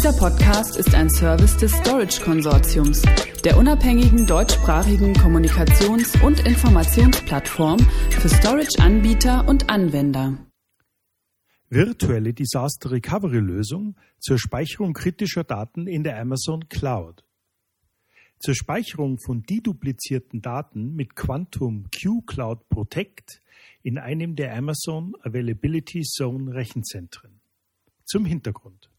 Dieser Podcast ist ein Service des Storage Konsortiums, der unabhängigen deutschsprachigen Kommunikations- und Informationsplattform für Storage-Anbieter und Anwender. Virtuelle Disaster Recovery Lösung zur Speicherung kritischer Daten in der Amazon Cloud. Zur Speicherung von deduplizierten Daten mit Quantum Q Cloud Protect in einem der Amazon Availability Zone Rechenzentren. Zum Hintergrund.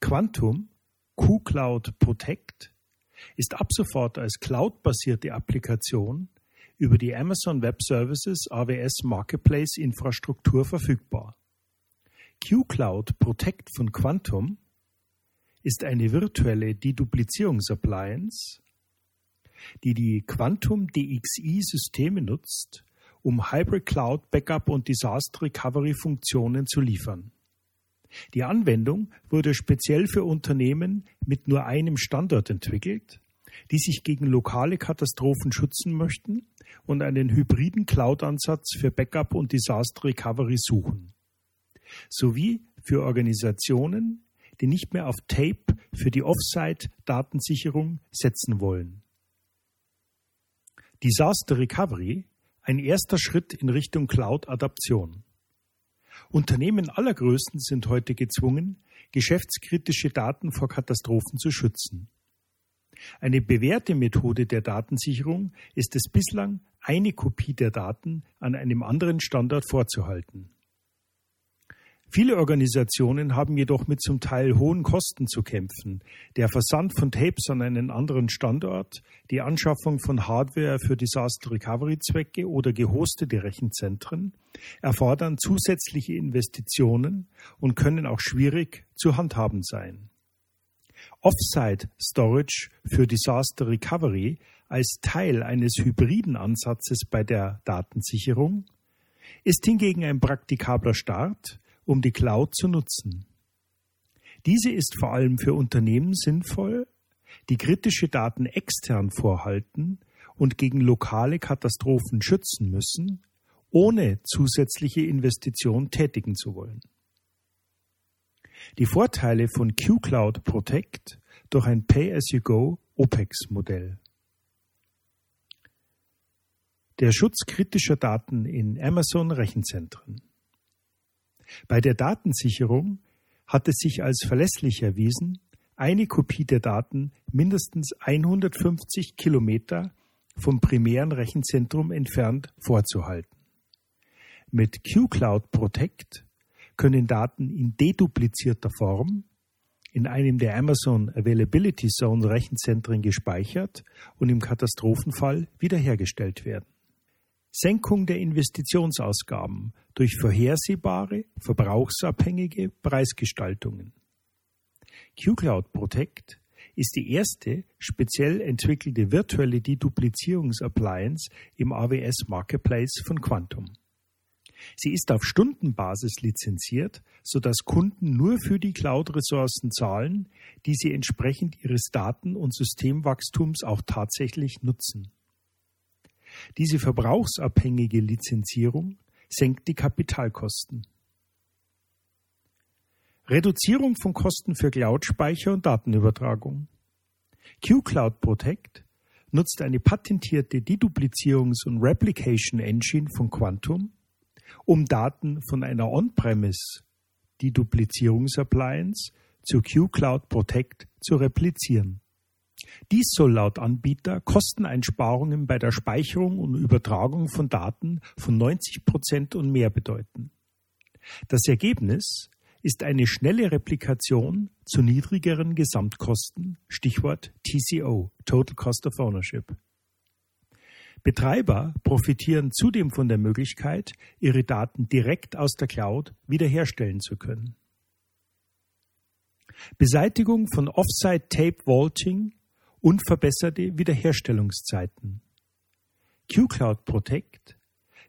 Quantum Q-Cloud Protect ist ab sofort als cloud-basierte Applikation über die Amazon Web Services AWS Marketplace Infrastruktur verfügbar. Q-Cloud Protect von Quantum ist eine virtuelle Deduplizierungsappliance, die die Quantum DXI Systeme nutzt, um Hybrid Cloud Backup und Disaster Recovery Funktionen zu liefern. Die Anwendung wurde speziell für Unternehmen mit nur einem Standort entwickelt, die sich gegen lokale Katastrophen schützen möchten und einen hybriden Cloud-Ansatz für Backup und Disaster Recovery suchen. Sowie für Organisationen, die nicht mehr auf Tape für die Offsite-Datensicherung setzen wollen. Disaster Recovery, ein erster Schritt in Richtung Cloud-Adaption. Unternehmen aller Größen sind heute gezwungen, geschäftskritische Daten vor Katastrophen zu schützen. Eine bewährte Methode der Datensicherung ist es bislang, eine Kopie der Daten an einem anderen Standort vorzuhalten. Viele Organisationen haben jedoch mit zum Teil hohen Kosten zu kämpfen. Der Versand von Tapes an einen anderen Standort, die Anschaffung von Hardware für Disaster Recovery Zwecke oder gehostete Rechenzentren erfordern zusätzliche Investitionen und können auch schwierig zu handhaben sein. Offsite Storage für Disaster Recovery als Teil eines hybriden Ansatzes bei der Datensicherung ist hingegen ein praktikabler Start, um die Cloud zu nutzen. Diese ist vor allem für Unternehmen sinnvoll, die kritische Daten extern vorhalten und gegen lokale Katastrophen schützen müssen, ohne zusätzliche Investitionen tätigen zu wollen. Die Vorteile von Q-Cloud Protect durch ein Pay-as-you-go OPEX-Modell. Der Schutz kritischer Daten in Amazon Rechenzentren. Bei der Datensicherung hat es sich als verlässlich erwiesen, eine Kopie der Daten mindestens 150 Kilometer vom primären Rechenzentrum entfernt vorzuhalten. Mit Q-Cloud Protect können Daten in deduplizierter Form in einem der Amazon Availability Zone Rechenzentren gespeichert und im Katastrophenfall wiederhergestellt werden. Senkung der Investitionsausgaben durch vorhersehbare, verbrauchsabhängige Preisgestaltungen. QCloud Protect ist die erste speziell entwickelte virtuelle Deduplizierungsappliance im AWS Marketplace von Quantum. Sie ist auf Stundenbasis lizenziert, sodass Kunden nur für die Cloud-Ressourcen zahlen, die sie entsprechend ihres Daten- und Systemwachstums auch tatsächlich nutzen. Diese verbrauchsabhängige Lizenzierung senkt die Kapitalkosten. Reduzierung von Kosten für Cloud-Speicher und Datenübertragung. Q-Cloud Protect nutzt eine patentierte Deduplizierungs- und Replication Engine von Quantum, um Daten von einer On-Premise Deduplizierungsappliance zu Q-Cloud Protect zu replizieren. Dies soll laut Anbieter Kosteneinsparungen bei der Speicherung und Übertragung von Daten von 90 Prozent und mehr bedeuten. Das Ergebnis ist eine schnelle Replikation zu niedrigeren Gesamtkosten, Stichwort TCO, Total Cost of Ownership. Betreiber profitieren zudem von der Möglichkeit, ihre Daten direkt aus der Cloud wiederherstellen zu können. Beseitigung von Offsite Tape Vaulting und verbesserte Wiederherstellungszeiten. QCloud Protect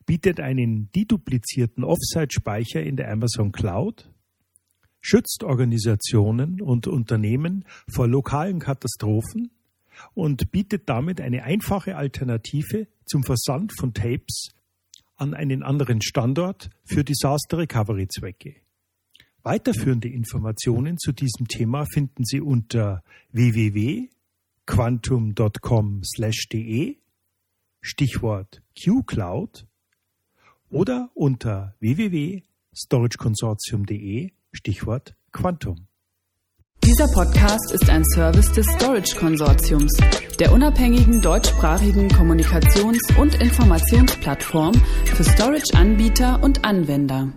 bietet einen deduplizierten Offsite-Speicher in der Amazon Cloud, schützt Organisationen und Unternehmen vor lokalen Katastrophen und bietet damit eine einfache Alternative zum Versand von Tapes an einen anderen Standort für Disaster Recovery Zwecke. Weiterführende Informationen zu diesem Thema finden Sie unter www.quantum.com/de Stichwort QCloud oder unter www.storageconsortium.de Stichwort Quantum. Dieser Podcast ist ein Service des Storage Konsortiums, der unabhängigen deutschsprachigen Kommunikations- und Informationsplattform für Storage-Anbieter und Anwender.